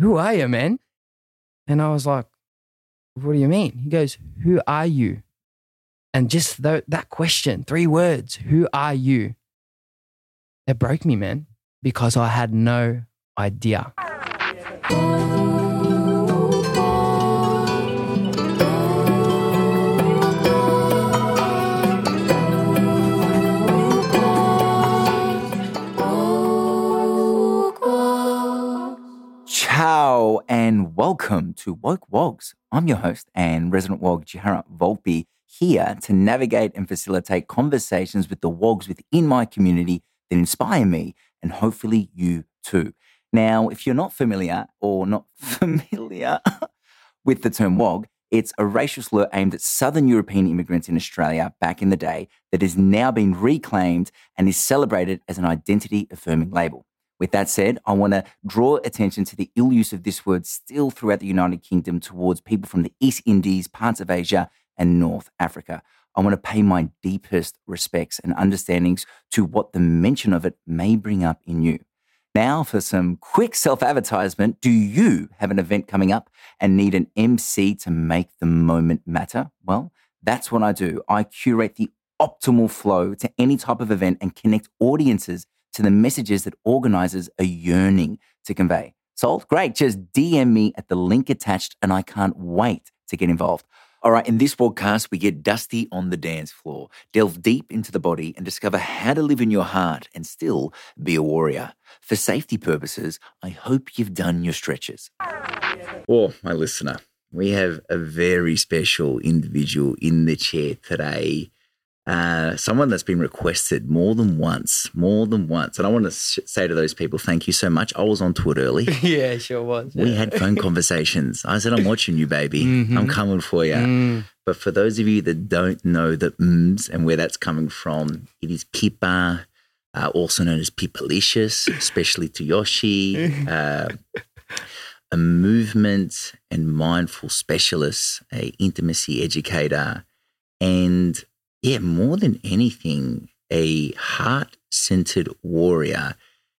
Who are you, man? And I was like, What do you mean? He goes, Who are you? And just th- that question, three words, Who are you? It broke me, man, because I had no idea. And welcome to Woke Wogs. I'm your host and resident Wog Jarrah Volpe here to navigate and facilitate conversations with the Wogs within my community that inspire me and hopefully you too. Now, if you're not familiar or not familiar with the term Wog, it's a racial slur aimed at Southern European immigrants in Australia back in the day that has now been reclaimed and is celebrated as an identity affirming label. With that said, I want to draw attention to the ill use of this word still throughout the United Kingdom towards people from the East Indies, parts of Asia, and North Africa. I want to pay my deepest respects and understandings to what the mention of it may bring up in you. Now, for some quick self advertisement, do you have an event coming up and need an MC to make the moment matter? Well, that's what I do. I curate the optimal flow to any type of event and connect audiences to the messages that organizers are yearning to convey. Sold? Great. Just DM me at the link attached, and I can't wait to get involved. All right, in this podcast, we get dusty on the dance floor, delve deep into the body, and discover how to live in your heart and still be a warrior. For safety purposes, I hope you've done your stretches. Oh, my listener, we have a very special individual in the chair today uh, someone that's been requested more than once, more than once. And I want to sh- say to those people, thank you so much. I was on it early. yeah, sure was. We had phone conversations. I said, I'm watching you, baby. Mm-hmm. I'm coming for you. Mm. But for those of you that don't know the ms and where that's coming from, it is Pippa, uh, also known as Pippalicious, especially to Yoshi. Uh, a movement and mindful specialist, a intimacy educator, and yeah, more than anything, a heart centered warrior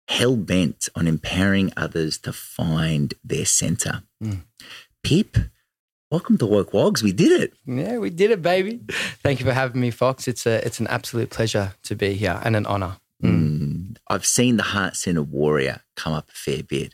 hell bent on empowering others to find their center. Mm. Pip, welcome to Woke Wogs. We did it. Yeah, we did it, baby. Thank you for having me, Fox. It's a it's an absolute pleasure to be here and an honor. Mm. Mm. I've seen the heart centered warrior come up a fair bit,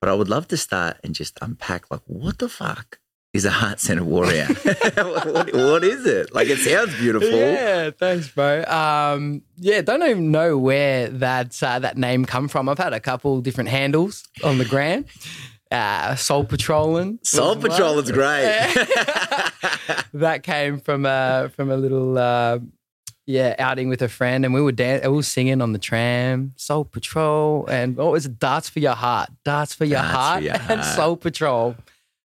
but I would love to start and just unpack like what the fuck is a heart center warrior. what, what is it? Like it sounds beautiful. Yeah, thanks, bro. Um, yeah, don't even know where that uh, that name come from. I've had a couple different handles on the gram. Uh, Soul Patrolling. Soul Patrolling's great. that came from a from a little uh, yeah outing with a friend, and we were dan- we were singing on the tram. Soul Patrol, and what was it? Darts for your heart. Darts for your, heart, for your heart, and Soul Patrol.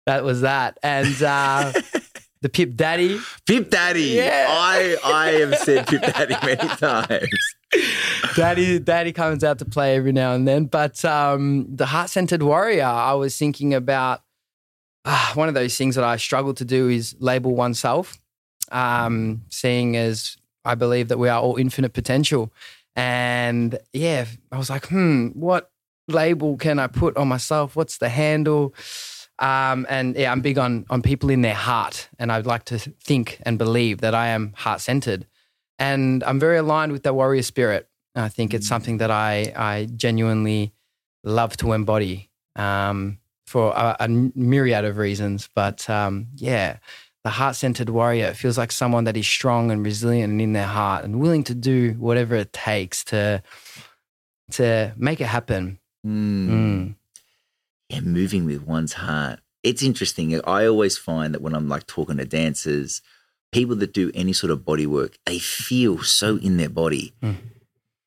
That was that. And uh, the Pip Daddy. Pip Daddy. Yeah. I, I have said Pip Daddy many times. Daddy, Daddy comes out to play every now and then. But um, the Heart Centered Warrior, I was thinking about uh, one of those things that I struggle to do is label oneself, um, seeing as I believe that we are all infinite potential. And yeah, I was like, hmm, what label can I put on myself? What's the handle? Um, and yeah, I'm big on on people in their heart, and I'd like to think and believe that I am heart centered, and I'm very aligned with the warrior spirit. I think it's mm. something that I I genuinely love to embody um, for a, a, myriad of reasons. But um, yeah, the heart centered warrior feels like someone that is strong and resilient and in their heart and willing to do whatever it takes to to make it happen. Mm. Mm yeah, moving with one's heart. It's interesting. I always find that when I'm like talking to dancers, people that do any sort of body work, they feel so in their body. Mm.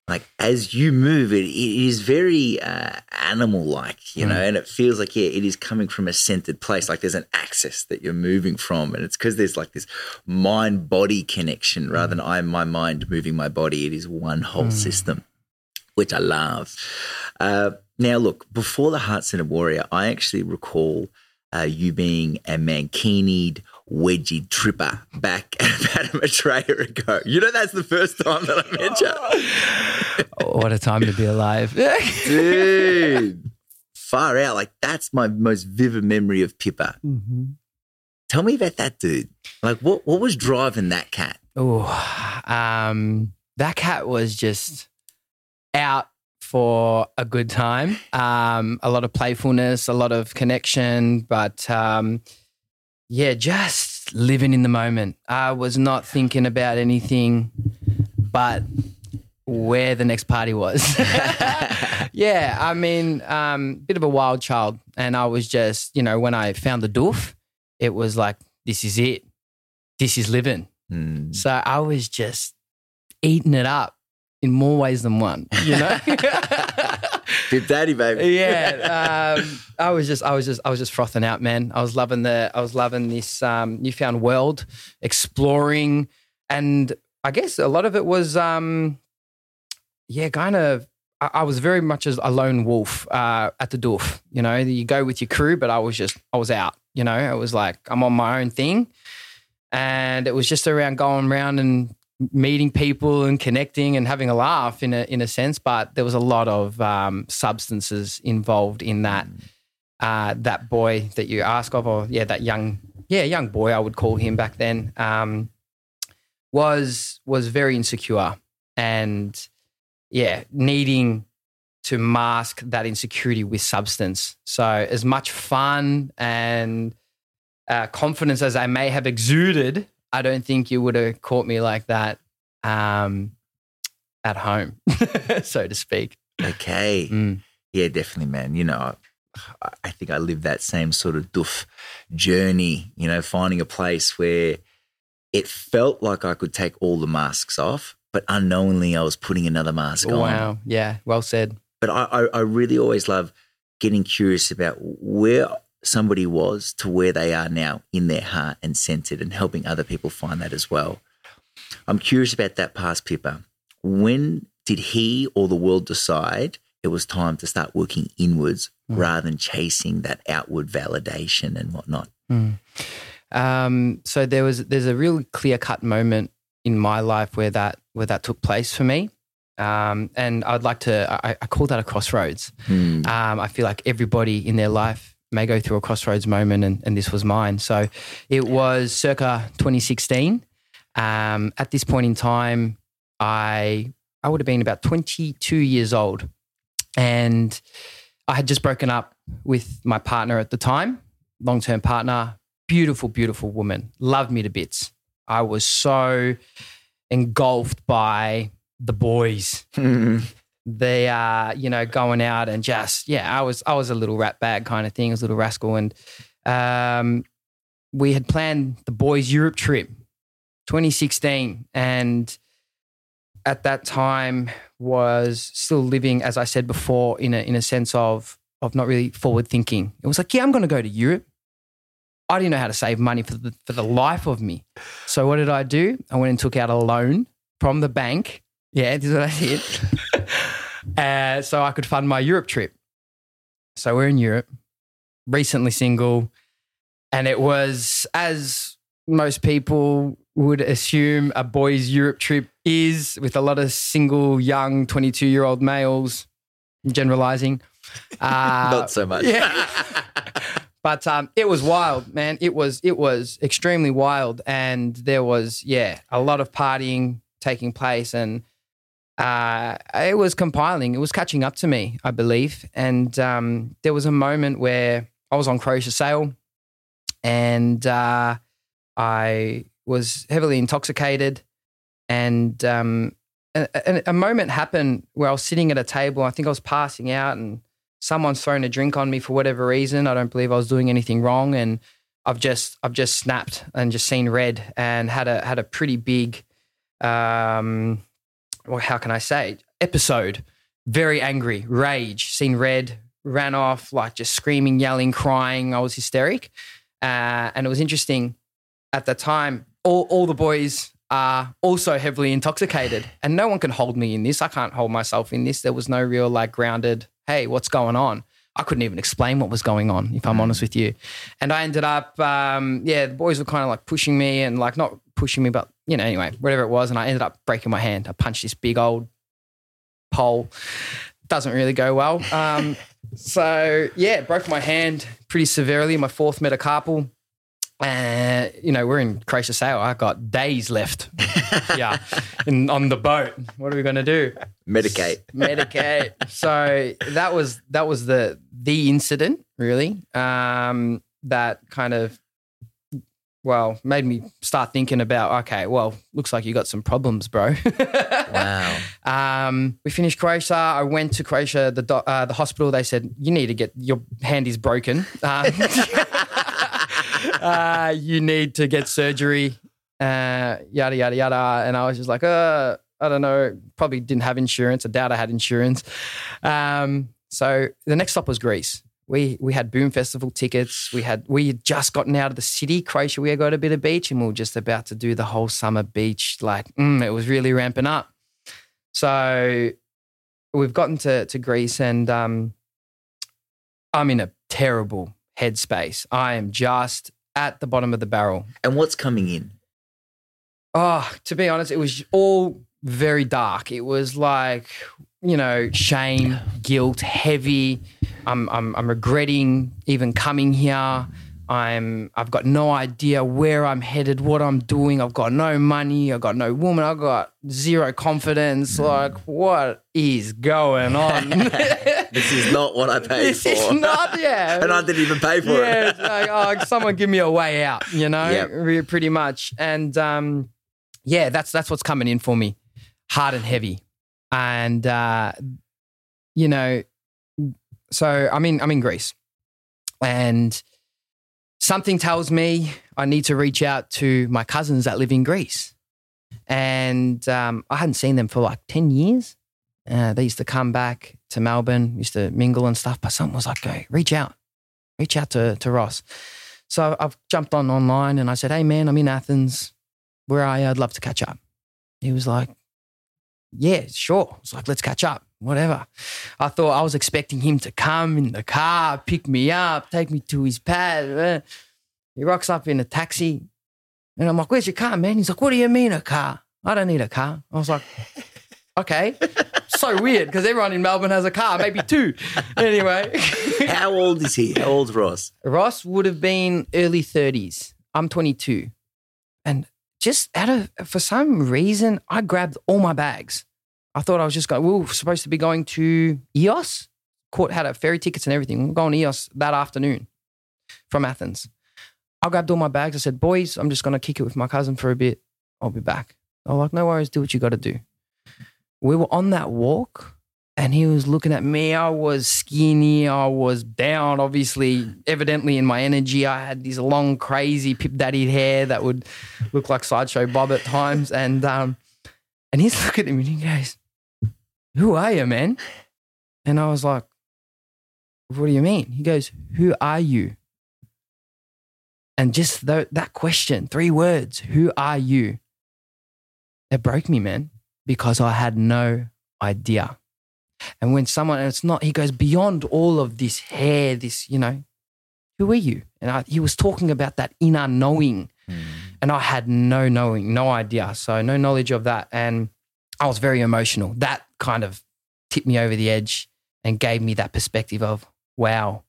Like as you move, it, it is very uh, animal like, you mm. know, and it feels like, yeah, it is coming from a centered place. Like there's an axis that you're moving from. And it's because there's like this mind body connection rather mm. than I'm my mind moving my body. It is one whole mm. system, which I love. Uh, now, look, before the Heart Center Warrior, I actually recall uh, you being a mankinied, wedgie tripper back about a Maitreya ago. You know, that's the first time that I met you. oh, what a time to be alive. Dude. far out. Like that's my most vivid memory of Pippa. Mm-hmm. Tell me about that dude. Like what what was driving that cat? Oh, um, that cat was just out for a good time. Um, a lot of playfulness, a lot of connection, but um, yeah, just living in the moment. I was not thinking about anything but where the next party was. yeah, I mean, um, bit of a wild child, and I was just, you know, when I found the doof, it was like, this is it. This is living. Hmm. So I was just eating it up in more ways than one, you know? Big daddy, baby. yeah. Um, I was just, I was just, I was just frothing out, man. I was loving the, I was loving this um, newfound world, exploring, and I guess a lot of it was, um, yeah, kind of. I, I was very much as a lone wolf uh, at the doof. You know, you go with your crew, but I was just, I was out. You know, it was like I'm on my own thing, and it was just around going around and meeting people and connecting and having a laugh in a in a sense. But there was a lot of um, substances involved in that. Uh, that boy that you ask of, or yeah, that young, yeah, young boy, I would call him back then, um, was was very insecure and yeah, needing to mask that insecurity with substance. So as much fun and uh, confidence as I may have exuded, I don't think you would have caught me like that um, at home, so to speak. Okay. Mm. Yeah, definitely, man. You know, I, I think I lived that same sort of doof journey, you know, finding a place where it felt like I could take all the masks off, but unknowingly I was putting another mask on. Wow. Yeah. Well said. But I, I, I really always love getting curious about where somebody was to where they are now in their heart and centered and helping other people find that as well. I'm curious about that past Pippa. When did he or the world decide it was time to start working inwards Mm. rather than chasing that outward validation and whatnot? Mm. Um, so there was there's a real clear cut moment in my life where that where that took place for me. Um, and I'd like to I, I call that a crossroads. Hmm. Um, I feel like everybody in their life may go through a crossroads moment, and, and this was mine. So it was circa 2016. Um, at this point in time, I I would have been about 22 years old, and I had just broken up with my partner at the time, long term partner, beautiful, beautiful woman, loved me to bits. I was so engulfed by the boys they are, you know, going out and just, yeah, I was, I was a little rat bag kind of thing, I was a little rascal. And um, we had planned the boys' Europe trip, 2016. And at that time was still living, as I said before, in a, in a sense of, of not really forward thinking. It was like, yeah, I'm going to go to Europe. I didn't know how to save money for the, for the life of me. So what did I do? I went and took out a loan from the bank. Yeah, this is what I did. uh, so I could fund my Europe trip. So we're in Europe, recently single, and it was as most people would assume a boys' Europe trip is, with a lot of single, young, twenty-two-year-old males. Generalizing, uh, Not so much. yeah. but um, it was wild, man. It was it was extremely wild, and there was yeah a lot of partying taking place, and uh, it was compiling. It was catching up to me, I believe. And um, there was a moment where I was on Croatia sail, and uh, I was heavily intoxicated, and um, a, a, a moment happened where I was sitting at a table. I think I was passing out, and someone's thrown a drink on me for whatever reason. I don't believe I was doing anything wrong, and I've just I've just snapped and just seen red and had a had a pretty big, um, well, how can I say episode? Very angry, rage, seen red, ran off like just screaming, yelling, crying. I was hysteric, uh, and it was interesting at the time. All all the boys are also heavily intoxicated, and no one can hold me in this. I can't hold myself in this. There was no real like grounded. Hey, what's going on? I couldn't even explain what was going on, if I'm honest with you. And I ended up, um, yeah, the boys were kind of like pushing me and like not pushing me, but you know, anyway, whatever it was. And I ended up breaking my hand. I punched this big old pole. Doesn't really go well. Um, So yeah, broke my hand pretty severely. My fourth metacarpal. And you know we're in Croatia Sail. I got days left. yeah, in, on the boat. What are we gonna do? Medicate. Medicate. so that was that was the the incident really um, that kind of well made me start thinking about okay, well looks like you got some problems, bro. Wow. Um, we finished Croatia. I went to Croatia, the uh, the hospital. They said you need to get your hand is broken. Um, uh, you need to get surgery. Uh, yada yada yada. And I was just like, uh, I don't know. Probably didn't have insurance. I doubt I had insurance. Um, so the next stop was Greece. We we had Boom Festival tickets. We had we had just gotten out of the city, Croatia. We had got a bit of beach, and we were just about to do the whole summer beach. Like mm, it was really ramping up. So we've gotten to, to Greece and um, I'm in a terrible headspace. I am just at the bottom of the barrel. And what's coming in? Oh, to be honest, it was all very dark. It was like, you know, shame, guilt, heavy. I'm, I'm, I'm regretting even coming here. I'm I've got no idea where I'm headed, what I'm doing. I've got no money. I've got no woman. I've got zero confidence. Like, what is going on? This is not what I paid this for. is not, yeah. and I didn't even pay for yeah, it. it's like, oh, someone give me a way out, you know, Yep. Pretty much. And um, yeah, that's that's what's coming in for me, hard and heavy, and uh, you know, so I'm in I'm in Greece, and something tells me I need to reach out to my cousins that live in Greece, and um, I hadn't seen them for like ten years. Uh, they used to come back to Melbourne, used to mingle and stuff. But something was like, "Go, reach out, reach out to to Ross." So I've jumped on online and I said, "Hey man, I'm in Athens. Where are you? I'd love to catch up." He was like, "Yeah, sure." I was like, "Let's catch up." Whatever. I thought I was expecting him to come in the car, pick me up, take me to his pad. Uh, He rocks up in a taxi, and I'm like, "Where's your car, man?" He's like, "What do you mean a car? I don't need a car." I was like, "Okay." so weird because everyone in Melbourne has a car, maybe two. Anyway. How old is he? How old's Ross? Ross would have been early 30s. I'm 22. And just out of, for some reason, I grabbed all my bags. I thought I was just going, we were supposed to be going to Ios. Court had a ferry tickets and everything. We're going to Ios that afternoon from Athens. I grabbed all my bags. I said, boys, I'm just going to kick it with my cousin for a bit. I'll be back. I was like, no worries, do what you got to do. We were on that walk and he was looking at me. I was skinny. I was down, obviously, evidently in my energy. I had this long, crazy pip daddy hair that would look like sideshow Bob at times. And um, and he's looking at me and he goes, "Who are you, man?" And I was like, "What do you mean?" He goes, "Who are you?" And just tho- that question, three words, "Who are you?" It broke me, man, because I had no idea. And when someone, and it's not, he goes beyond all of this hair, this, you know, who are you? And I, he was talking about that inner knowing. Hmm. And I had no knowing, no idea. So no knowledge of that. And I was very emotional. That kind of tipped me over the edge and gave me that perspective of, wow,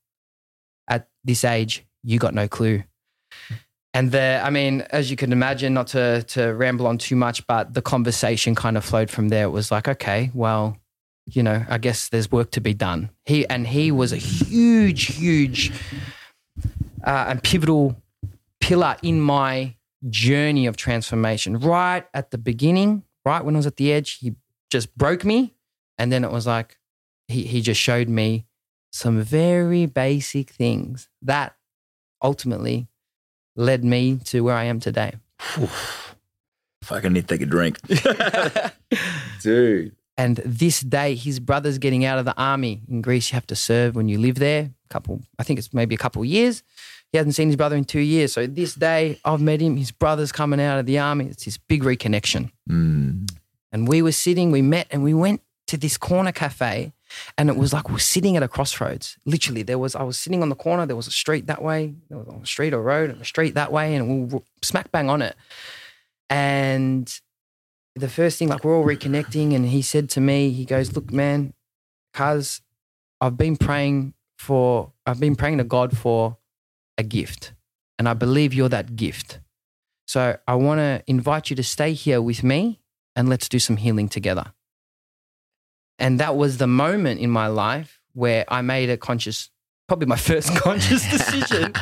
at this age, you got no clue. And the, I mean, as you can imagine, not to to ramble on too much, but the conversation kind of flowed from there. It was like, okay, well, you know, I guess there's work to be done. He and he was a huge, huge uh, and pivotal pillar in my journey of transformation. Right at the beginning, right when I was at the edge, he just broke me, and then it was like he he just showed me some very basic things that ultimately led me to where I am today. Fucking need to take a drink. Dude. And this day, his brother's getting out of the army. In Greece, you have to serve when you live there. A couple, I think it's maybe a couple of years. He hasn't seen his brother in two years. So this day, I've met him. His brother's coming out of the army. It's this big reconnection. Mm. And we were sitting, we met, and we went to this corner cafe. And it was like we're sitting at a crossroads. Literally, there was I was sitting on the corner. There was a street that way. There was a street or road, and a street that way, and we were smack bang on it. And the first thing, like we're all reconnecting, and he said to me, he goes, "Look, man, cuz I've been praying for, I've been praying to God for a gift. And I believe you're that gift. So I want to invite you to stay here with me and let's do some healing together. And that was the moment in my life where I made a conscious, probably my first conscious decision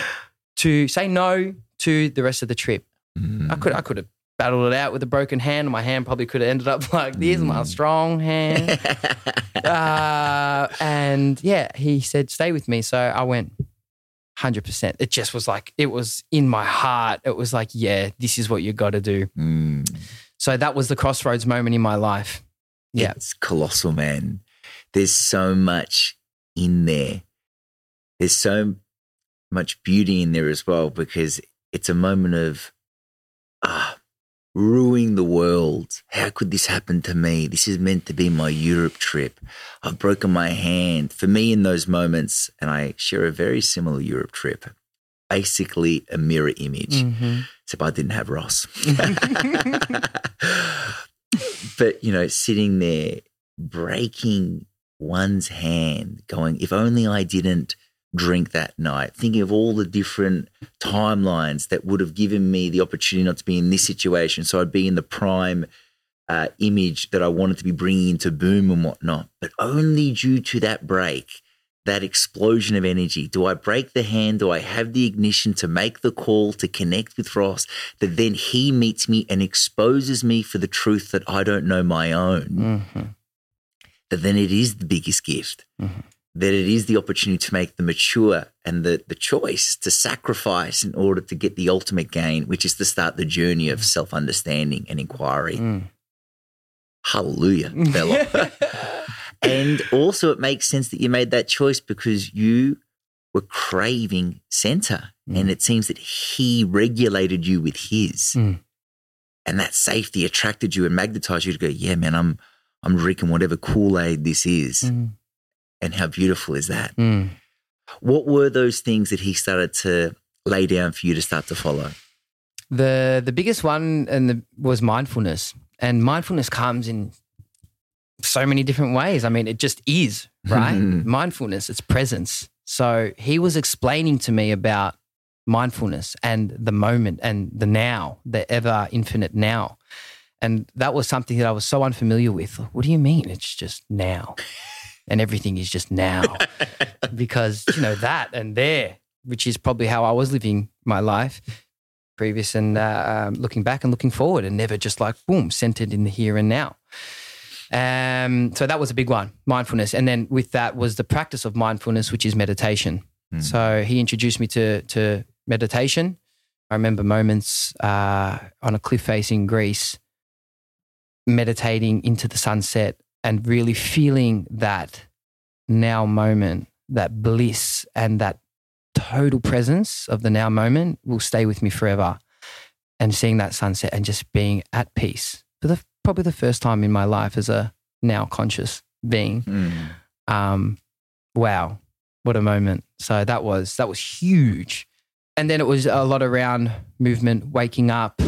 to say no to the rest of the trip. Mm. I could I could have battled it out with a broken hand. My hand probably could have ended up like this, my Mm. strong hand. uh, and yeah, he said, stay with me. So I went 100%. It just was like, it was in my heart. It was like, yeah, this is what you got to do. Mm. So that was the crossroads moment in my life. Yeah. It's colossal, man. There's so much in there. There's so much beauty in there as well because it's a moment of ah, ruining the world. How could this happen to me? This is meant to be my Europe trip. I've broken my hand. For me, in those moments, and I share a very similar Europe trip, basically a mirror image, Mhm. except I didn't have Ross. but, you know, sitting there breaking one's hand, going, if only I didn't drink that night, thinking of all the different timelines that would have given me the opportunity not to be in this situation. So I'd be in the prime uh, image that I wanted to be bringing into boom and whatnot. But only due to that break, that explosion of energy, do I break the hand? Do I have the ignition to make the call to connect with Ross? That then he meets me and exposes me for the truth that I don't know my own Mhm. that then it is the biggest gift. Mhm. That it is the opportunity to make the mature and the, the choice to sacrifice in order to get the ultimate gain, which is to start the journey of self understanding and inquiry. Mm. Hallelujah, Bella. and also, it makes sense that you made that choice because you were craving center. And it seems that he regulated you with his. Mm. And that safety attracted you and magnetized you to go, yeah, man, I'm I'm drinking whatever Kool-Aid this is. And how beautiful is that? Mm. What were those things that he started to lay down for you to start to follow? The the biggest one and the, was mindfulness, and mindfulness comes in so many different ways. I mean, it just is right. mindfulness, it's presence. So he was explaining to me about mindfulness and the moment and the now, the ever infinite now, and that was something that I was so unfamiliar with. What do you mean? It's just now, and everything is just now, because you know that and there, which is probably how I was living my life previous and uh, um, looking back and looking forward and never just like boom centered in the here and now. Um, so that was a big one mindfulness. And then with that was the practice of mindfulness which is meditation. Mm. so he introduced me to to meditation. I remember moments uh, on a cliff face in greece meditating into the sunset and really feeling that now moment that bliss and that total presence of the now moment will stay with me forever. And seeing that sunset and just being at peace for the probably the first time in my life as a now conscious being. Mm. Um, wow, what a moment! So that was that was huge. And then it was a lot around movement, waking up,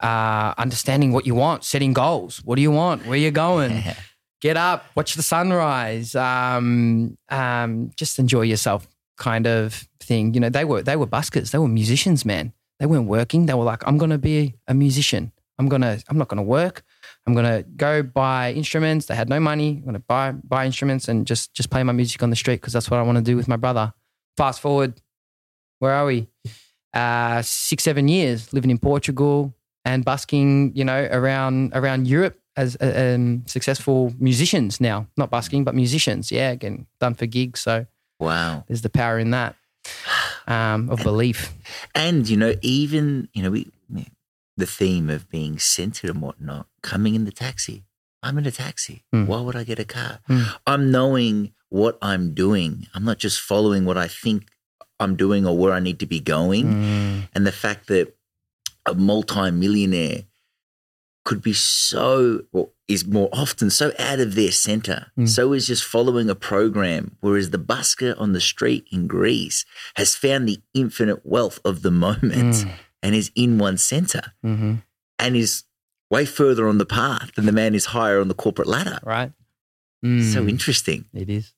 uh, understanding what you want, setting goals. What do you want? Where are you going? get up, watch the sunrise, um, um, just enjoy yourself, kind of thing. You know, they were they were buskers, they were musicians, man. They weren't working. They were like, I'm gonna be a musician. I'm gonna I'm not gonna work. I'm gonna go buy instruments. They had no money. I'm gonna buy buy instruments and just just play my music on the street because that's what I want to do with my brother. Fast forward, where are we? Uh, six seven years living in Portugal and busking, you know, around around Europe as uh, um, successful musicians now. Not busking, but musicians. Yeah, getting done for gigs. So Wow. there's the power in that um, of belief. And, you know, even, you know, we, the theme of being centered and whatnot, coming in the taxi. I'm in a taxi. Mm. Why would I get a car? Mm. I'm knowing what I'm doing. I'm not just following what I think I'm doing or where I need to be going. Mm, And the fact that a multi-millionaire could be so, or is more often so out of their center, Mm. so is just following a program, whereas the busker on the street in Greece has found the infinite wealth of the moment Mm. and is in one center hmm and is way further on the path than the man is higher on the corporate ladder. Right. So Mm, interesting. it is.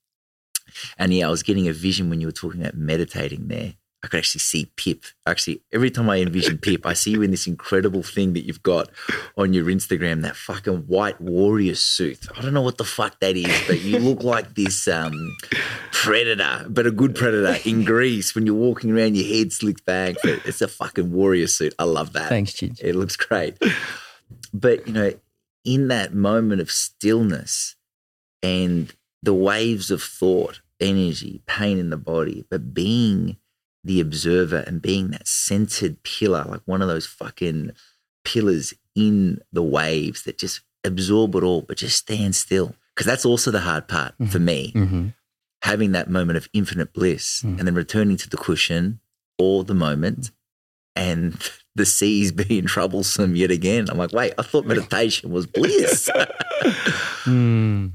And yeah, I was getting a vision when you were talking about meditating there. I could actually see Pip. Actually, every time I envision Pip, I see you in this incredible thing that you've got on your Instagram, that fucking white warrior suit. I don't know what the fuck that is, but you look like this um, predator, but a good predator in Greece when you're walking around, your head slicked back. But it's a fucking warrior suit. I love that. Thanks, Chidge. It looks great. But, you know, in that moment of stillness and the waves of thought, energy, pain in the body, but being the observer and being that centered pillar, like one of those fucking pillars in the waves that just absorb it all, but just stand still. Because that's also the hard part for me, Mm-hmm. having that moment of infinite bliss Mm. and then returning to the cushion or the moment and the seas being troublesome yet again. I'm like, wait, I thought meditation was bliss. Mm.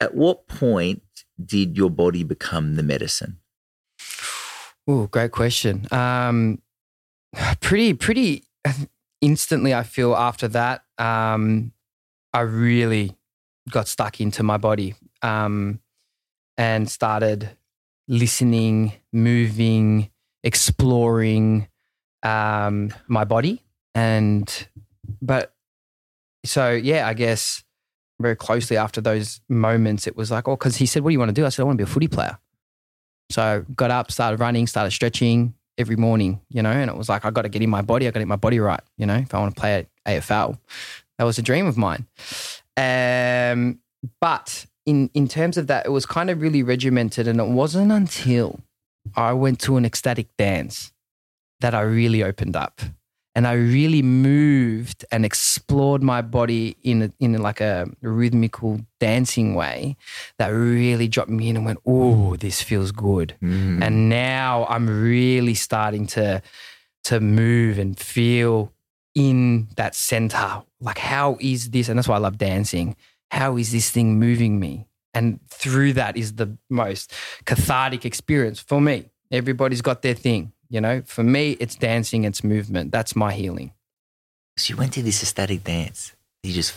At what point did your body become the medicine? Oh, great question. Um, pretty, pretty instantly, I feel after that, um, I really got stuck into my body um, and started listening, moving, exploring um, my body. And, but so, yeah, I guess very closely after those moments, it was like, oh, because he said, What do you want to do? I said, I want to be a footy player. So got up, started running, started stretching every morning, you know, and it was like, I got to get in my body. I got to get my body right, you know, if I want to play at AFL. That was a dream of mine. Um, but in, in terms of that, it was kind of really regimented. And it wasn't until I went to an ecstatic dance that I really opened up. And I really moved and explored my body in a, in like a rhythmical dancing way that really dropped me in and went, "Oh, this feels good." Mm. And now I'm really starting to to move and feel in that center. Like, how is this? And that's why I love dancing. How is this thing moving me? And through that is the most cathartic experience for me. Everybody's got their thing, you know. For me, it's dancing, it's movement. That's my healing. So you went to this ecstatic dance. You just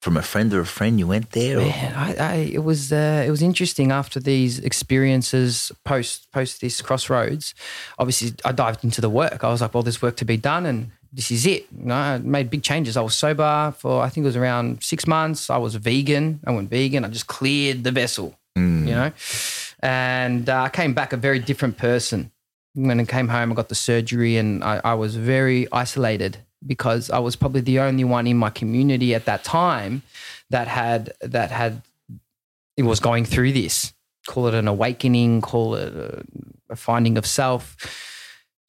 from a friend or a friend, you went there. Or? Man, I, I it was uh, it was interesting after these experiences post post this crossroads. Obviously, I dived into the work. I was like, well, there's work to be done, and this is it. You know, I made big changes. I was sober for I think it was around six months. I was vegan. I went vegan. I just cleared the vessel. Mm. You know, and uh, I came back a very different person. When I came home, I got the surgery, and I, I was very isolated because I was probably the only one in my community at that time that had that had it was going through this. Call it an awakening, call it a, a finding of self.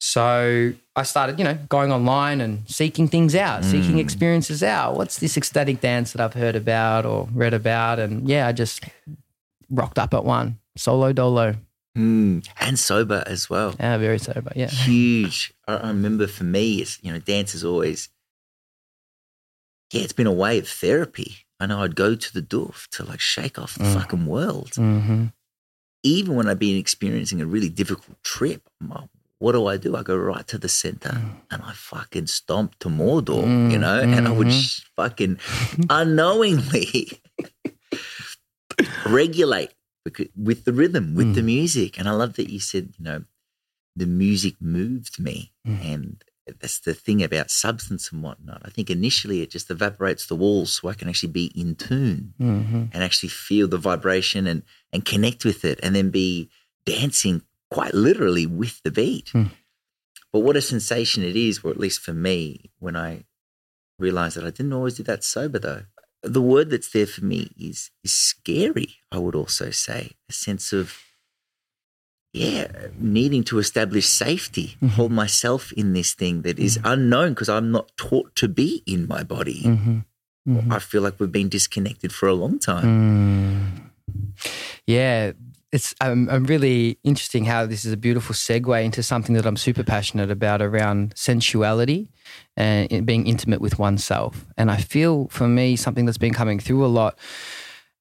So I started, you know, going online and seeking things out, seeking Mm. experiences out. What's this ecstatic dance that I've heard about or read about? And yeah, I just rocked up at one solo dolo. Mm. And sober as well. Yeah, very sober. Yeah. Huge. I, I remember for me, it's, you know, dance is always, yeah, it's been a way of therapy. I know I'd go to the doof to like shake off the Mm. fucking world. Mm-hmm. Even when I've been experiencing a really difficult trip, I'm like, what do I do? I go right to the center and I fucking stomp to Mordor, you Mm, know, and I would mhm. sh- fucking unknowingly regulate becau- with the rhythm, with the Mm. music. And I love that you said, you know, the music moved me. Mm. And that's the thing about substance and whatnot. I think initially it just evaporates the walls so I can actually be in tune Mm-hmm. and actually feel the vibration and, and connect with it and then be dancing quite literally with the beat. Mm. But what a sensation it is, or at least for me, when I realized that I didn't always do that sober though. The word that's there for me is is scary, I would also say. A sense of yeah, needing to establish safety, Mhm. hold myself in this thing that is unknown because I'm not taught to be in my body. Mm-hmm. Mm-hmm. I feel like we've been disconnected for a long time. Mm. Yeah, it's um, um, really interesting how this is a beautiful segue into something that I'm super passionate about around sensuality and being intimate with oneself. And I feel for me, something that's been coming through a lot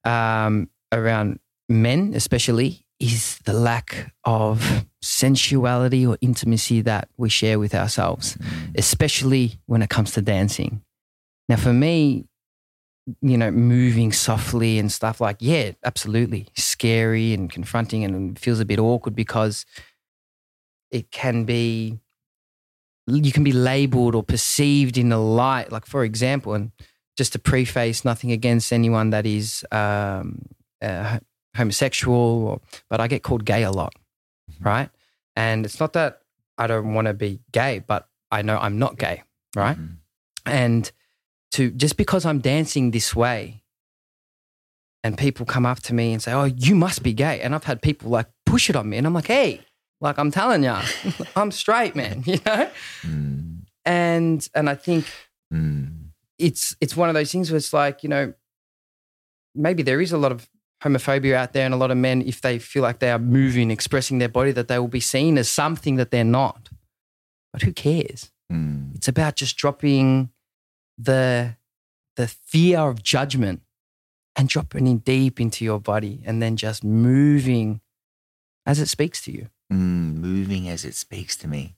um, around men, especially, is the lack of sensuality or intimacy that we share with ourselves, especially when it comes to dancing. Now, for me, you know, moving softly and stuff like, yeah, absolutely scary and confronting and feels a bit awkward because it can be, you can be labeled or perceived in a light. Like, for example, and just to preface, nothing against anyone that is um, uh, homosexual, or, but I get called gay a lot, right? And it's not that I don't want to be gay, but I know I'm not gay, right? Mhm. And to just because I'm dancing this way and people come up to me and say, Oh, you must be gay. And I've had people like push it on me. And I'm like, Hey, like I'm telling you, I'm straight, man, you know? Mm, And and I think mm, it's it's one of those things where it's like, you know, maybe there is a lot of homophobia out there and a lot of men, if they feel like they are moving, expressing their body, that they will be seen as something that they're not. But who cares? mm. It's about just dropping the the fear of judgment and dropping in deep into your body and then just moving as it speaks to you. Mm, moving as it speaks to me.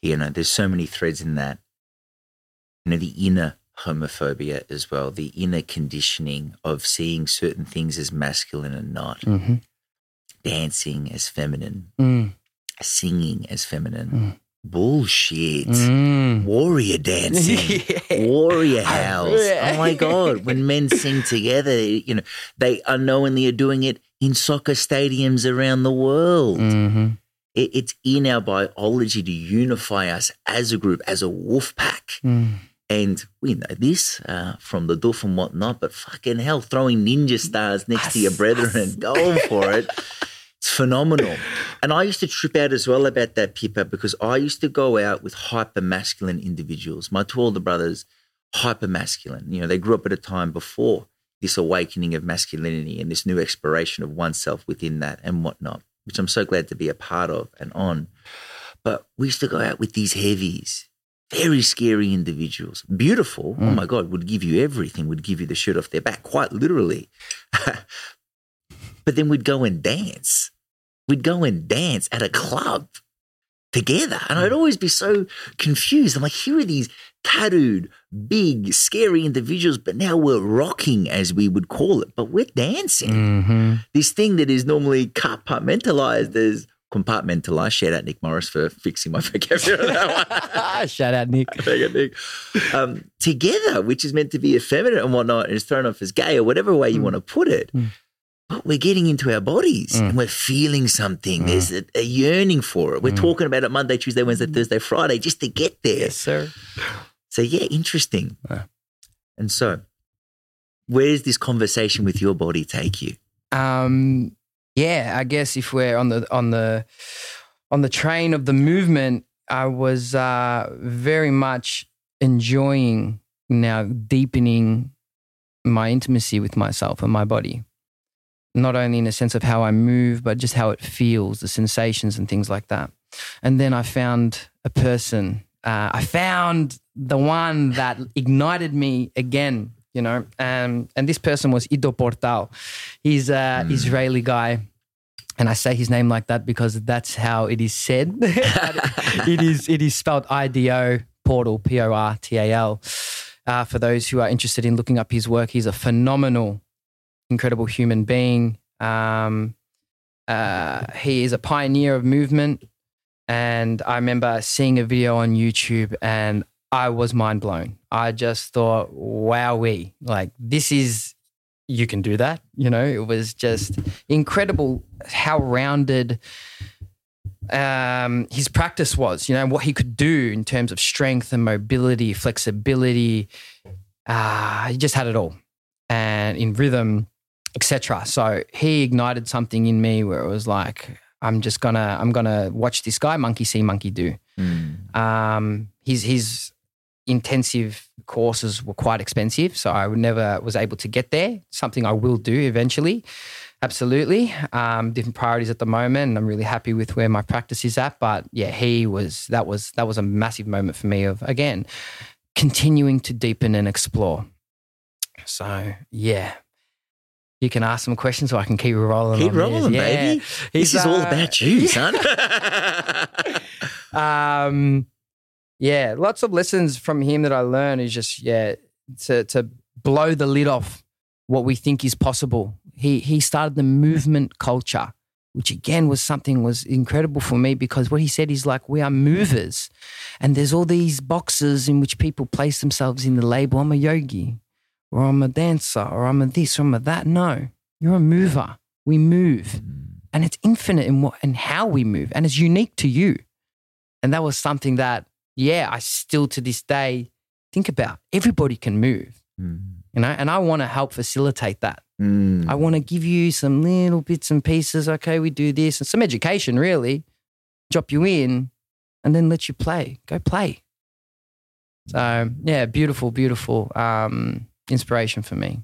You know, there's so many threads in that. You know, the inner homophobia as well, the inner conditioning of seeing certain things as masculine and not, Mm-hmm. dancing as feminine, Mm. singing as feminine. Mm. Bullshit. Mm. Warrior dancing. Yeah. Warrior howls. Oh my God. When men sing together, you know, they unknowingly are doing it in soccer stadiums around the world. Mhm. It, it's in our biology to unify us as a group, as a wolf pack. Mm. And we know this uh, from the doof and whatnot, but fucking hell, throwing ninja stars next to your brethren and going for it. It's phenomenal. And I used to trip out as well about that, Pippa, because I used to go out with hyper masculine individuals. My two older brothers, hyper masculine. You know, they grew up at a time before this awakening of masculinity and this new exploration of oneself within that and whatnot, which I'm so glad to be a part of and on. But we used to go out with these heavies, very scary individuals. Beautiful. Oh Mm. my God, would give you everything, would give you the shirt off their back, quite literally. but then we'd go and dance. We'd go and dance at a club together. And I'd always be so confused. I'm like, here are these tattooed, big, scary individuals, but now we're rocking, as we would call it, but we're dancing. Mhm. This thing that is normally compartmentalized as compartmentalized. Shout out Nick Morris for fixing my vocabulary on that one. Shout out, Nick. Thank Nick. Um, together, which is meant to be effeminate and whatnot, and is thrown off as gay or whatever way you Mm. want to put it. Mm. We're getting into our bodies Mm. and we're feeling something. Mm. There's a, a yearning for it. We're Mm. talking about it Monday, Tuesday, Wednesday, Thursday, Friday, just to get there. Yes, sir. So yeah, interesting. Yeah. And so, where does this conversation with your body take you? Um, yeah, I guess if we're on the on the on the train of the movement, I was uh, very much enjoying now deepening my intimacy with myself and my body. Not only in a sense of how I move, but just how it feels, the sensations and things like that. And then I found a person. Uh, I found the one that ignited me again. You know, and and this person was Ido Portal. He's an Mm. Israeli guy. And I say his name like that because that's how it is said. it is it is spelled I D O Portal P O R T A L. Uh, for those who are interested in looking up his work, he's a phenomenal, incredible human being. Um, uh, he is a pioneer of movement, and I remember seeing a video on YouTube, and I was mind blown. I just thought, "Wowee! Like this is you can do that." You know, it was just incredible how rounded um, his practice was. You know what he could do in terms of strength and mobility, flexibility. Uh, he just had it all, and in rhythm, etc. So he ignited something in me where it was like, I'm just gonna, I'm gonna watch this guy, monkey see, monkey do. Mm. Um, his his intensive courses were quite expensive, so I never was able to get there. Something I will do eventually, absolutely. Um, different priorities at the moment, and I'm really happy with where my practice is at. But yeah, he was that was that was a massive moment for me of again continuing to deepen and explore. So yeah. You can ask some questions, or I can keep rolling. Keep on rolling, Yeah. baby. He's, this is all uh, about you, son. um, yeah, lots of lessons from him that I learned is just yeah to to blow the lid off what we think is possible. He he started the movement culture, which again was something was incredible for me because what he said is like we are movers, and there's all these boxes in which people place themselves in the label. I'm a yogi, or I'm a dancer, or I'm a this, or I'm a that. No, you're a mover. We move, and it's infinite in what and how we move, and it's unique to you. And that was something that, yeah, I still to this day think about. Everybody can move, Mm. you know, and I want to help facilitate that. Mm. I want to give you some little bits and pieces. Okay, we do this and some education, really. Drop you in and then let you play. Go play. So, yeah, beautiful, beautiful um, inspiration for me.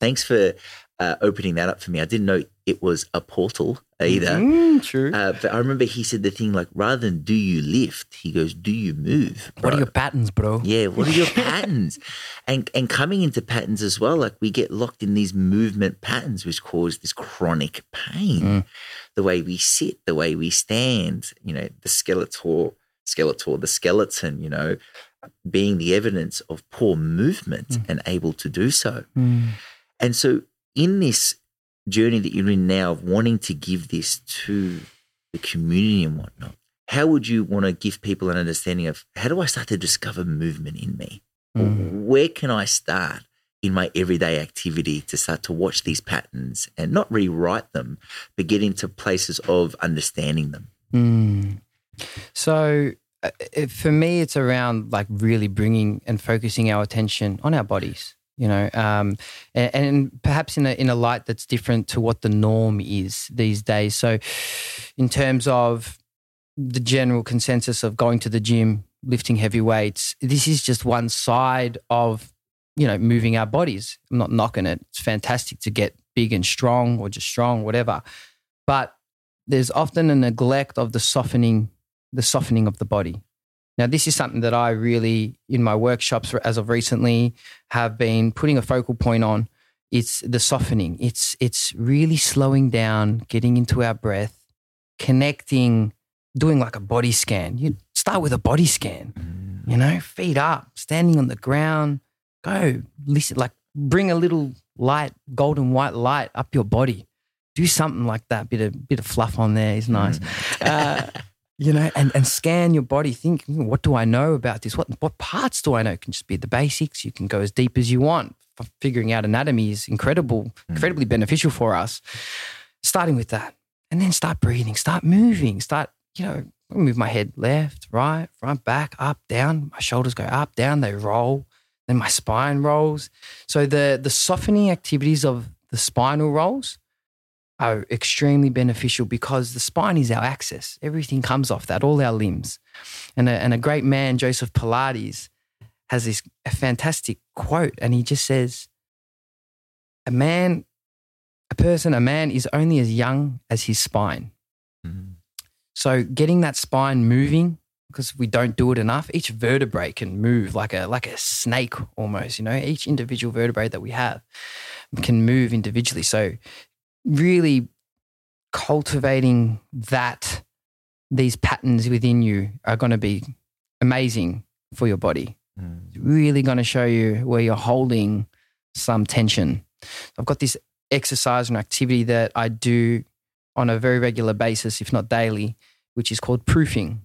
Thanks for uh, opening that up for me. I didn't know it was a portal either. Mm, true. Uh, but I remember he said the thing like, rather than do you lift, he goes, do you move? what are your patterns, bro? Yeah, what are your patterns? And and coming into patterns as well, like we get locked in these movement patterns which cause this chronic pain. Mm. The way we sit, the way we stand, you know, the skeletal skeletal, the skeleton, you know, being the evidence of poor movement Mm. and able to do so. Mm. And so in this journey that you're in now of wanting to give this to the community and whatnot, how would you want to give people an understanding of how do I start to discover movement in me? Mm. Where can I start in my everyday activity to start to watch these patterns and not rewrite them, but get into places of understanding them? Mm. So it, for me, it's around like really bringing and focusing our attention on our bodies, you know, um, and, and perhaps in a in a light that's different to what the norm is these days. So, in terms of the general consensus of going to the gym, lifting heavy weights, this is just one side of you know moving our bodies. I'm not knocking it; it's fantastic to get big and strong, or just strong, whatever. But there's often a neglect of the softening the softening of the body. Now this is something that i really in my workshops as of recently have been putting a focal point on. It's the softening. It's it's really slowing down getting into our breath connecting doing like a body scan. You start with a body scan you know feet up standing on the ground go listen like bring a little light golden white light up your body. Do something like that bit of bit of fluff on there is nice. Uh, you know, and, and scan your body. Think, "Hmm, what do I know about this? What what parts do I know? It can just be the basics. You can go as deep as you want. F- Figuring out anatomy is incredible, incredibly beneficial for us. Starting with that, and then start breathing, start moving, start. You know, move my head left, right, front, back, up, down. My shoulders go up, down. They roll. Then my spine rolls. So the the softening activities of the spinal rolls are extremely beneficial because the spine is our axis. Everything comes off that, all our limbs. And a, and a great man, Joseph Pilates, has this a fantastic quote, and he just says, "A man, a person, a man is only as young as his spine." Mm. So getting that spine moving because we don't do it enough. Each vertebrae can move like a like a snake almost. You know, each individual vertebrae that we have can move individually. So really cultivating that these patterns within you are going to be amazing for your body. Mm. It's really going to show you where you're holding some tension. I've got this exercise and activity that I do on a very regular basis, if not daily, which is called proofing.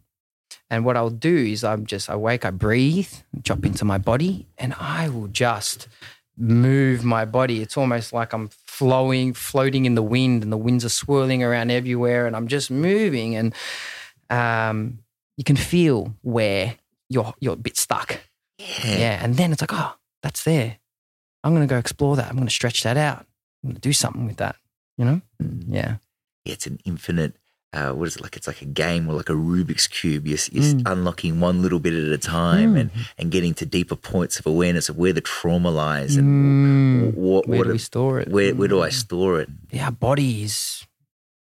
And what I'll do is I'm just awake, I breathe, drop into my body, and I will just move my body. It's almost like I'm flowing, floating in the wind, and the winds are swirling around everywhere, and I'm just moving. And um, you can feel where you're you're a bit stuck. Yeah. Yeah. And then it's like, oh, that's there. I'm gonna go explore that. I'm gonna stretch that out. I'm gonna do something with that. You know? Mm. Yeah. It's an infinite. Uh, what is it like? It's like a game or like a Rubik's cube. You're, you're Mm. unlocking one little bit at a time Mm. and, and getting to deeper points of awareness of where the trauma lies and Mm. wh- what, Where what do we store it? where, where do I Mm. store it? Yeah, our body is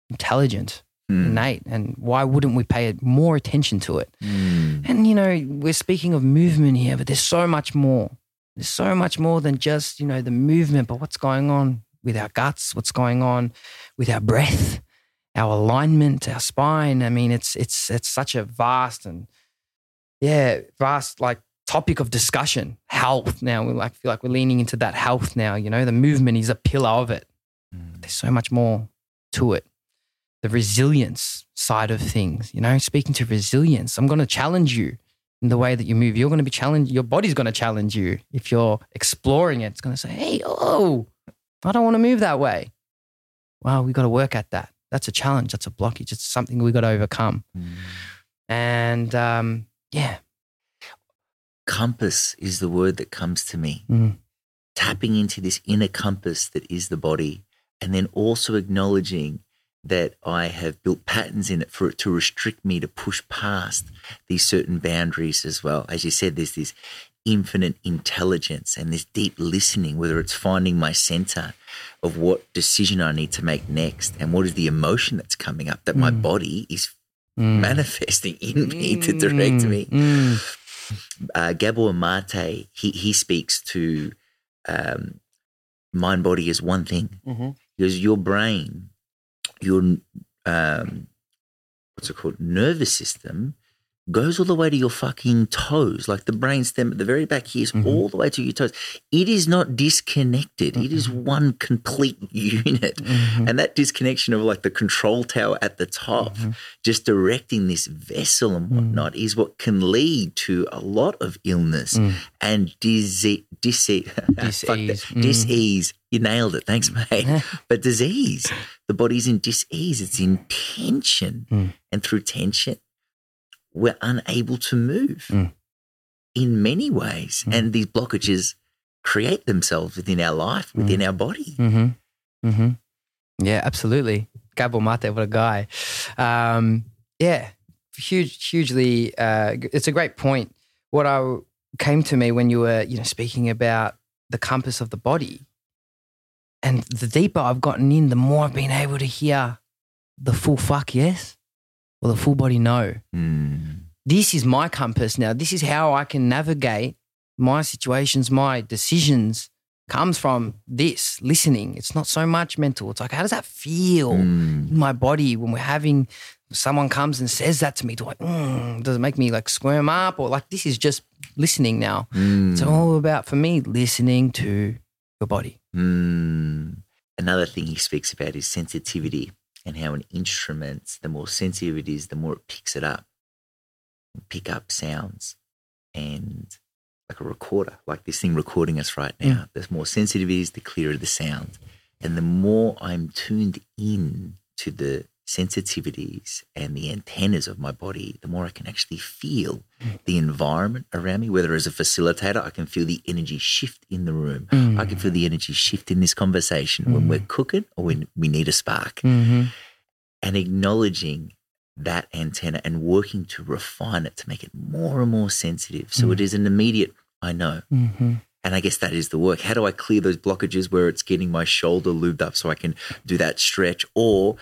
intelligent, Mm. innate, and why wouldn't we pay more attention to it? Mm. And you know, we're speaking of movement here, but there's so much more. There's so much more than just, you know, the movement, but what's going on with our guts, what's going on with our breath, our alignment, our spine. I mean, it's it's it's such a vast and yeah, vast like topic of discussion. Health. Now we like feel like we're leaning into that health now. You know, the movement is a pillar of it. Mm. There's so much more to it. The resilience side of things. You know, speaking to resilience, I'm going to challenge you in the way that you move. You're going to be challenged. Your body's going to challenge you if you're exploring it. It's going to say, "Hey, oh, I don't want to move that way." Well, we got to work at that. That's a challenge. That's a blockage. It's something we got to overcome. Mm. And um, yeah, Compass is the word that comes to me. Mm. Tapping into this inner compass that is the body, and then also acknowledging that I have built patterns in it for it to restrict me to push past these certain boundaries as well. As you said, there's this infinite intelligence and this deep listening, whether it's finding my center of what decision I need to make next and what is the emotion that's coming up that my Mm. body is Mm. manifesting in me to direct Mm, me. mm, Uh, Gabor Mate, he, he speaks to um, mind body as one thing mhm. because your brain, your um, what's it called, nervous system goes all the way to your fucking toes. Like the brain stem at the very back here is Mhm. all the way to your toes. It is not disconnected. It is one complete unit. Mhm. And that disconnection of like the control tower at the top, Mhm. just directing this vessel and Mm. whatnot, is what can lead to a lot of illness Mm. and disease. Disease. Dis-ease. Mm. Disease. You nailed it. Thanks, mate. but disease, the body's in disease. It's in tension. Mm. And through tension, we're unable to move Mm. in many ways. Mm. And these blockages create themselves within our life, within our body. Mm-hmm. Mm-hmm. Yeah, absolutely. Gabor Mate, what a guy. Um, yeah, huge, hugely. Uh, it's a great point. What I came to me when you were, you know, speaking about the compass of the body, and the deeper I've gotten in, the more I've been able to hear the full fuck yes or the full body no Mm. this is my compass now. This is how I can navigate my situations, my decisions comes from this listening. It's not so much mental. It's like, how does that feel Mm. in my body when we're having someone comes and says that to me? Do I, mm, does it make me like squirm up or like this is just listening now? Mm. It's all about, for me, listening to your body. Mm. Another thing he speaks about is sensitivity and how an instrument, the more sensitive it is, the more it picks it up, pick up sounds. And like a recorder, like this thing recording us right hmm. now, the more sensitive it is, the clearer the sound. And the more I'm tuned in to the sensitivities and the antennas of my body, the more I can actually feel the environment around me. Whether as a facilitator, I can feel the energy shift in the room. I can feel the energy shift in this conversation when we're cooking or when we need a spark. Mm-hmm. And acknowledging that antenna and working to refine it to make it more and more sensitive. So it is an immediate, I know. Mm-hmm. And I guess that is the work. How do I clear those blockages where it's getting my shoulder lubed up so I can do that stretch or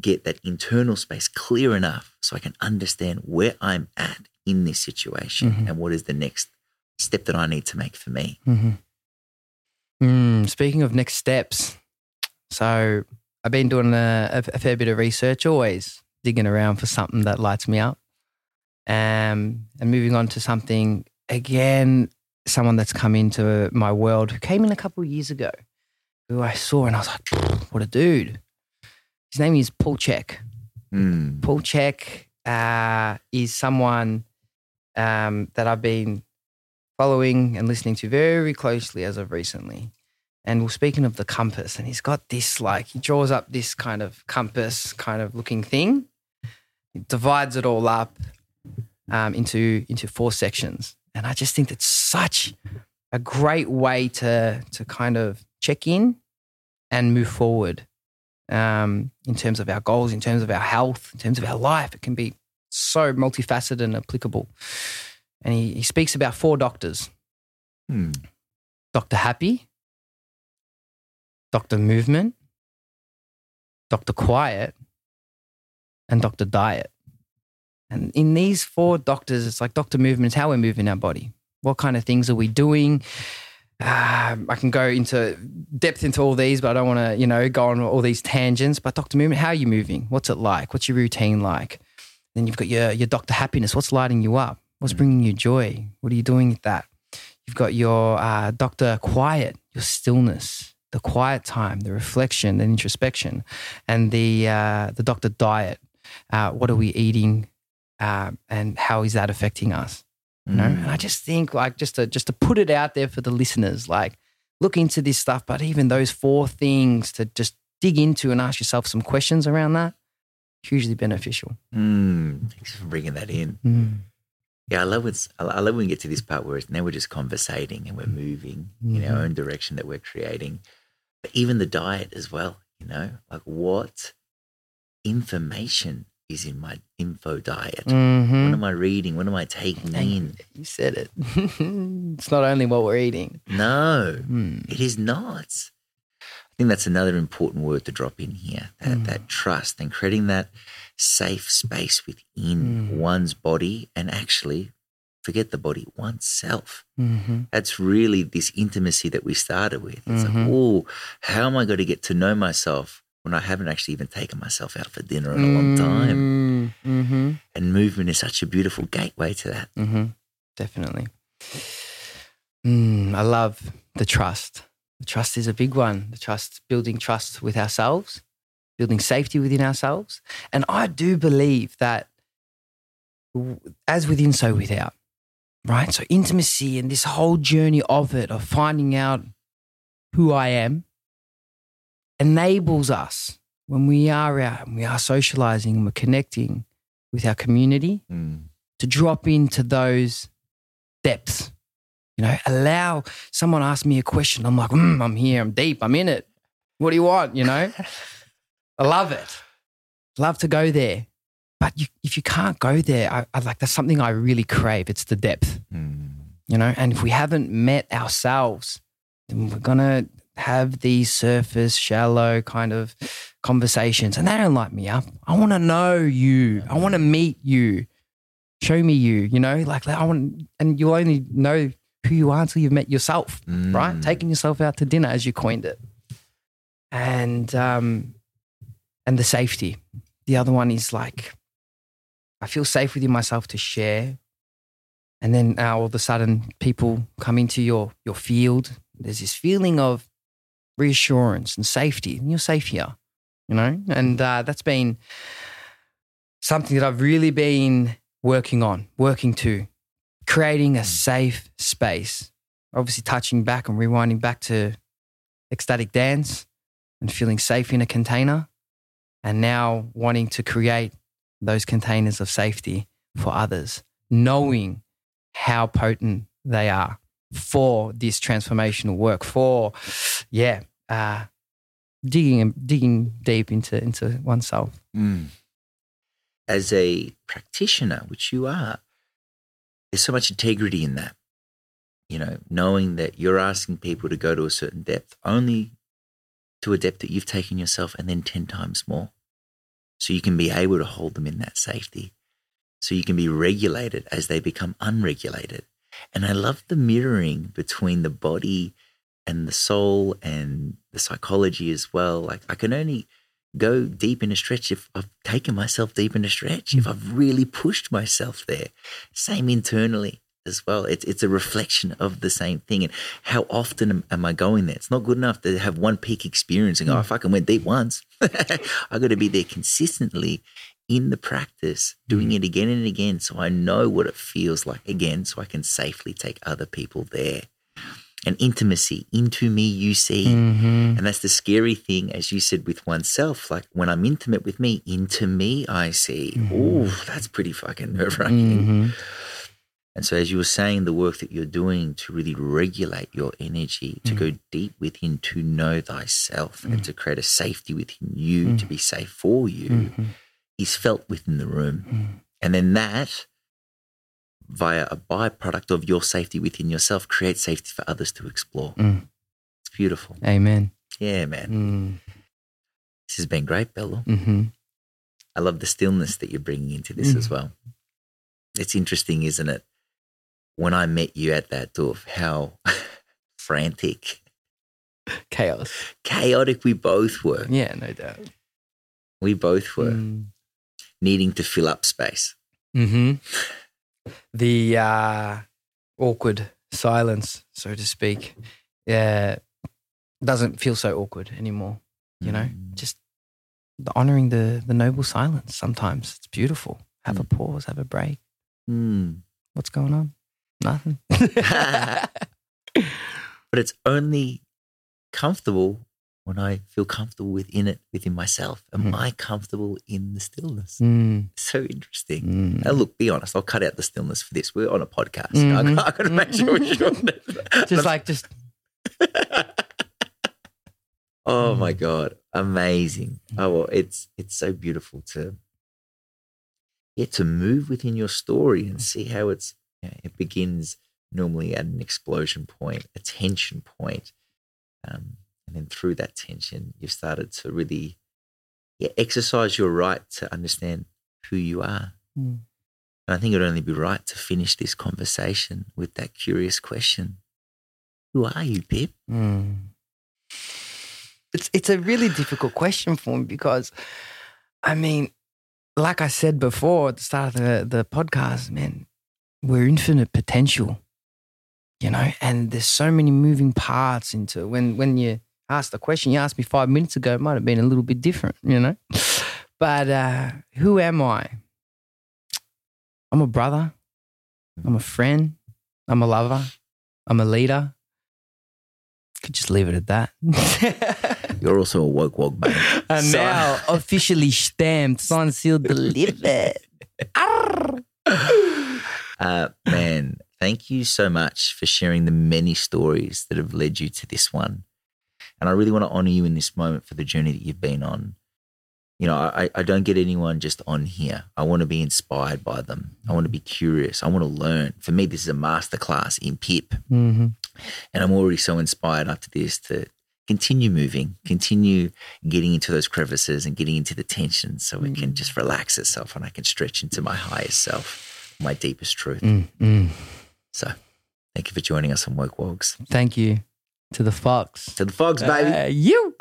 get that internal space clear enough so I can understand where I'm at in this situation Mhm. and what is the next step that I need to make for me. Mm-hmm. Mm, speaking of next steps, so I've been doing a, a, a fair bit of research, always digging around for something that lights me up. Um, and moving on to something again, someone that's come into my world who came in a couple of years ago, who I saw and I was like, what a dude. His name is Paul Chek. Mm. Paul Chek uh, is someone um, that I've been following and listening to very closely as of recently. And we're speaking of the compass, and he's got this like he draws up this kind of compass kind of looking thing. He divides it all up um, into into four sections, and I just think that's such a great way to to kind of check in and move forward um, in terms of our goals, in terms of our health, in terms of our life. It can be so multifaceted and applicable. And he, he speaks about four doctors Mm. Dr. Happy, Dr. Movement, Dr. Quiet, and Dr. Diet. And in these four doctors, it's like Dr. Movement is how we're moving our body. What kind of things are we doing? Um, I can go into depth into all these, but I don't want to, you know, go on all these tangents. But Dr. Movement, how are you moving? What's it like? What's your routine like? Then you've got your your Dr. Happiness. What's lighting you up? What's Mm. bringing you joy? What are you doing with that? You've got your uh, Dr. Quiet, your stillness, the quiet time, the reflection, the introspection, and the uh, the Dr. Diet. Uh, what are we eating, uh, and how is that affecting us? You know, Mm. and I just think like just to just to put it out there for the listeners, like look into this stuff. But even those four things to just dig into and ask yourself some questions around that, hugely beneficial. Mm. Thanks for bringing that in. Mm. Yeah, I love it's. I love when we get to this part where it's now we're just conversating and we're moving in our own direction that we're creating. But even the diet as well, you know, like what information is in my info diet? What Mhm. am I reading? What am I taking And in? You said it. it's not only what we're eating. No, Mm. it is not. I think that's another important word to drop in here that, Mm. that trust and creating that safe space within Mm. one's body and actually forget the body, oneself. hmm That's really this intimacy that we started with. It's Mhm. like, oh, how am I going to get to know myself when I haven't actually even taken myself out for dinner in a long time? Mm-hmm. And movement is such a beautiful gateway to that. Mm-hmm. Definitely. Mm, I love the trust. The trust is a big one. The trust, building trust with ourselves, building safety within ourselves. And I do believe that as within, so without, right? So intimacy and this whole journey of it, of finding out who I am, enables us when we are out and we are socializing and we're connecting with our community to drop into those depths. You know, allow someone ask me a question. I'm like, mm, I'm here, I'm deep, I'm in it. What do you want? You know, I love it. Love to go there. But you, if you can't go there, I, I like that's something I really crave. It's the depth, Mm. you know. And if we haven't met ourselves, then we're gonna have these surface, shallow kind of conversations, and they don't light me up. I want to know you. I want to meet you. Show me you. You know, like I want, and you'll only know who you are until you've met yourself, right? Mm. Taking yourself out to dinner, as you coined it, and um, and the safety. The other one is like, I feel safe within myself to share. And then uh, all of a sudden, people come into your your field. There's this feeling of reassurance and safety, and you're safe here, you know. And uh, that's been something that I've really been working on, working to, creating a safe space. Obviously, touching back and rewinding back to ecstatic dance and feeling safe in a container, and now wanting to create those containers of safety for others, knowing how potent they are for this transformational work, for, yeah, uh, digging and digging deep into, into oneself. Mm. As a practitioner, which you are, there's so much integrity in that. You know, knowing that you're asking people to go to a certain depth only to a depth that you've taken yourself and then 10 times more. So you can be able to hold them in that safety. So you can be regulated as they become unregulated. And I love the mirroring between the body and the soul and the psychology as well. Like I can only go deep in a stretch if I've taken myself deep in a stretch, if mm. I've really pushed myself there. Same internally as well. It's it's a reflection of the same thing. And how often am, am I going there? It's not good enough to have one peak experience and go, oh, I fucking went deep once. I got to be there consistently in the practice, doing mm. it again and again, so I know what it feels like again, so I can safely take other people there. And intimacy, into me you see. Mm-hmm. And that's the scary thing, as you said, with oneself. Like when I'm intimate with me, into me I see. Oh, that's pretty fucking nerve wracking. Mm-hmm. And so, as you were saying, the work that you're doing to really regulate your energy, to go deep within, to know thyself, and to create a safety within you, to be safe for you, Mm-hmm. is felt within the room. And then that, via a byproduct of your safety within yourself, create safety for others to explore. Mm. It's beautiful. Amen. Yeah, man. Mm. This has been great, Bello. Mm-hmm. I love the stillness that you're bringing into this Mm. as well. It's interesting, isn't it? When I met you at that doof, how frantic, Chaos. chaotic we both were. Yeah, no doubt. We both were Mm. needing to fill up space. Mm-hmm. The uh, awkward silence, so to speak, yeah, doesn't feel so awkward anymore. You know, Mm. just the honoring the the noble silence. Sometimes it's beautiful. Have a pause. Have a break. Mm. What's going on? Nothing. But it's only comfortable when I feel comfortable within it, within myself. Am Mm. I comfortable in the stillness? Mm, So interesting. mm. Now, look, be honest. I'll cut out the stillness for this. We're on a podcast. Mhm. I, I got to make sure we're sure. Just like just oh my Mm. god, amazing! Oh, well, it's it's so beautiful to get to move within your story and see how it's you know, it begins normally at an explosion point, a tension point, um, and then through that tension, you've started to really yeah, exercise your right to understand who you are. Mm. And I think it'd only be right to finish this conversation with that curious question: Who are you, Pip? Mm. It's it's a really difficult question for me because, I mean, like I said before at the start of the, the podcast, man, we're infinite potential, you know, and there's so many moving parts into when when you ask the question you asked me five minutes ago, it might have been a little bit different, you know. But uh, who am I? I'm a brother. I'm a friend. I'm a lover. I'm a leader. Could just leave it at that. You're also a woke wog mate. and So- now officially stamped, signed, sealed, delivered. Uh, man, thank you so much for sharing the many stories that have led you to this one. And I really want to honor you in this moment for the journey that you've been on. You know, I, I don't get anyone just on here. I want to be inspired by them. I want to be curious. I want to learn. For me, this is a masterclass in PIP. Mhm. And I'm already so inspired after this to continue moving, continue getting into those crevices and getting into the tension so it can just relax itself and I can stretch into my highest self, my deepest truth. Mm, mm. So thank you for joining us on Woke Wogs. Thank you to the Fox. To the Fox, baby. Uh, you.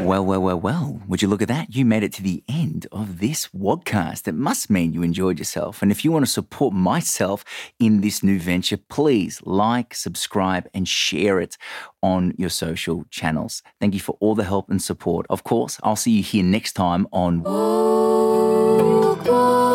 Well, well, well, well. Would you look at that? You made it to the end of this Wogcast. It must mean you enjoyed yourself. And if you want to support myself in this new venture, please like, subscribe, and share it on your social channels. Thank you for all the help and support. Of course, I'll see you here next time on Walk, walk.